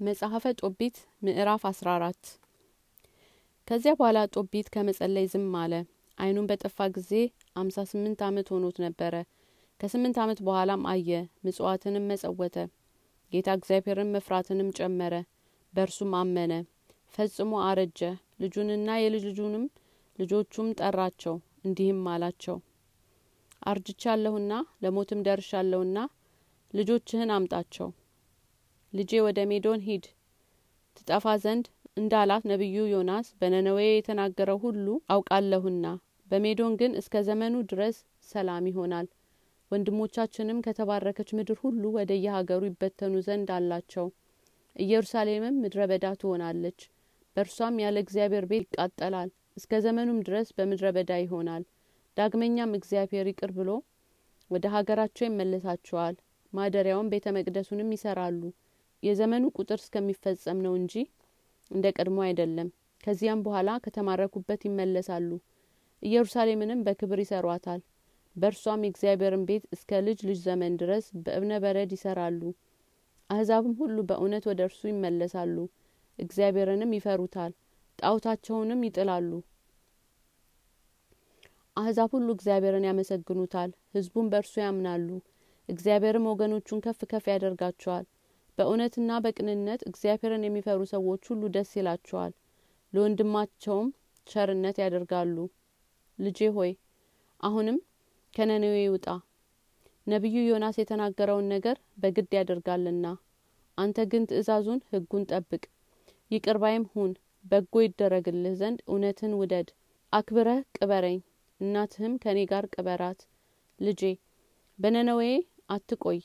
መጽሐፈ ጦቢት ምዕራፍ አስራ አራት። ከዚያ በኋላ ጦቢት ከመጸለይ ዝም አለ። አይኑን በጠፋ ጊዜ አምሳ ስምንት አመት ሆኖት ነበረ። ከስምንት አመት በኋላም አየ ምጽዋትንም መጸወተ። ጌታ እግዚአብሔርን መፍራትንም ጨመረ በእርሱም አመነ። ፈጽሞ አረጀ። ልጁንና የልጅ ልጁንም ልጆቹም ጠራቸው እንዲህም አላቸው አርጅቻለሁና ለሞትም ደርሻለሁና ልጆችህን አምጣቸው ልጄ ወደ ሜዶን ሂድ። ትጠፋ ዘንድ እንዳላት ነቢዩ ዮናስ በነነዌ የተናገረው ሁሉ አውቃለሁና። በሜዶን ግን እስከ ዘመኑ ድረስ ሰላም ይሆናል። ወንድሞቻችንም ከተባረከች ምድር ሁሉ ወደ የሀገሩ ይበተኑ ዘንድ አላቸው። ኢየሩሳሌምም ምድረ በዳ ትሆናለች። በእርሷም ያለ እግዚአብሔር ቤት ይቃጠላል። እስከ ዘመኑም ድረስ በምድረ በዳ ይሆናል። ዳግመኛም እግዚአብሔር ይቅር ብሎ ወደ ሀገራቸው ይመለሳቸዋል። ማደሪያውን ቤተ መቅደሱንም ይሰራሉ የዘመኑ ቁጥር እስከሚፈጸም ነው እንጂ እንደ ቀድሞ አይደለም። ከዚያም በኋላ ከተማረኩበት ይመለሳሉ። ኢየሩሳሌምንም በክብር ይሰሯታል። በእርሷም የእግዚአብሔርን ቤት እስከ ልጅ ልጅ ዘመን ድረስ በእብነ በረድ ይሰራሉ። አህዛብም ሁሉ በእውነት ወደ እርሱ ይመለሳሉ። እግዚአብሔርንም ይፈሩታል ጣውታቸውንም ይጥላሉ። አህዛብ ሁሉ እግዚአብሔርን ያመሰግኑታል ህዝቡም በእርሱ ያምናሉ። እግዚአብሔርም ወገኖቹን ከፍ ከፍ ያደርጋቸዋል በእውነትና በቅንነት እግዚአብሔርን የሚፈሩ ሰዎች ሁሉ ደስ ይላቸዋል። ለወንድማቸውም ቸርነት ያደርጋሉ። ልጄ ሆይ አሁንም ከነነዌ ውጣ። ነቢዩ ዮናስ የተናገረውን ነገር በግድ ያደርጋልና አንተ ግን ትእዛዙን ህጉን ጠብቅ። ይቅርባይም ሁን በጎ ይደረግልህ ዘንድ እውነትን ውደድ። አክብረህ ቅበረኝ እናትህም ከእኔ ጋር ቅበራት። ልጄ በነነዌ አትቆይ።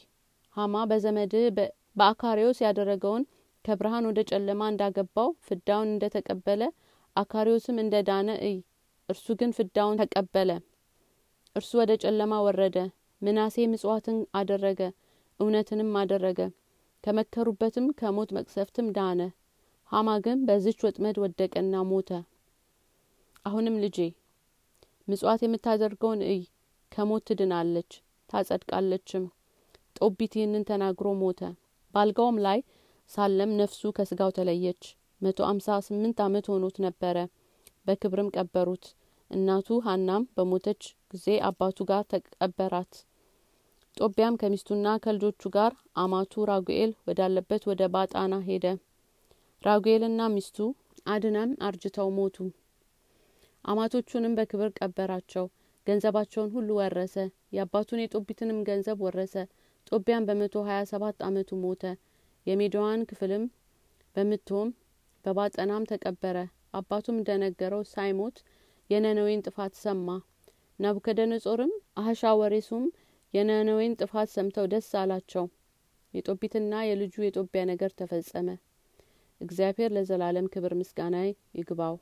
ሀማ በዘመድህ በአካሪዎስ ያደረገውን ከብርሃን ወደ ጨለማ እንዳገባው ፍዳውን እንደ ተቀበለ አካሪዎስም እንደ ዳነ እይ እርሱ ግን ፍዳውን ተቀበለ። እርሱ ወደ ጨለማ ወረደ ምናሴ ምጽዋትን አደረገ እውነትንም አደረገ። ከመከሩበትም ከሞት መቅሰፍትም ዳነ። ሀማ ግን በዝች ወጥመድ ወደቀና ሞተ። አሁንም ልጄ ምጽዋት የምታደርገውን እይ ከሞት ትድናለች ታጸድቃለችም። ጦቢት ይህንን ተናግሮ ሞተ ባልጋውም ላይ ሳለም ነፍሱ ከስጋው ተለየች። መቶ አምሳ ስምንት አመት ሆኖት ነበረ። በክብርም ቀበሩት። እናቱ ሀናም በሞተች ጊዜ አባቱ ጋር ተቀበራት። ጦቢያም ከሚስቱና ከልጆቹ ጋር አማቱ ራጉኤል ወዳለበት ወደ ባጣና ሄደ። ራጉኤልና ሚስቱ አድናም አርጅተው ሞቱ። አማቶቹንም በክብር ቀበራቸው። ገንዘባቸውን ሁሉ ወረሰ። የአባቱን የጦቢትንም ገንዘብ ወረሰ ጦቢያም በመቶ ሀያ ሰባት አመቱ ሞተ። የሜዳዋን ክፍልም በምትሆም በባጠናም ተቀበረ። አባቱም እንደነገረው ሳይሞት የነነዌን ጥፋት ሰማ። ናቡከደነጾርም አህሻወሬሱም የነነዌን ጥፋት ሰምተው ደስ አላቸው። የጦቢትና የልጁ የጦቢያ ነገር ተፈጸመ። እግዚአብሔር ለዘላለም ክብር ምስጋና ይግባው።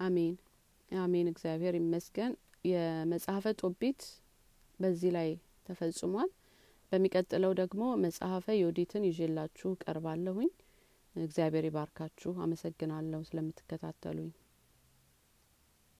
አሜን። አሜን። እግዚአብሔር ይመስገን። የመጽሐፈ ጦቢት በዚህ ላይ ተፈጽሟል በሚቀጥለው ደግሞ መጽሐፈ ዮዲትን ይዤላችሁ ቀርባለሁኝ እግዚአብሔር ይባርካችሁ። አመሰግናለሁ ስለምትከታተሉኝ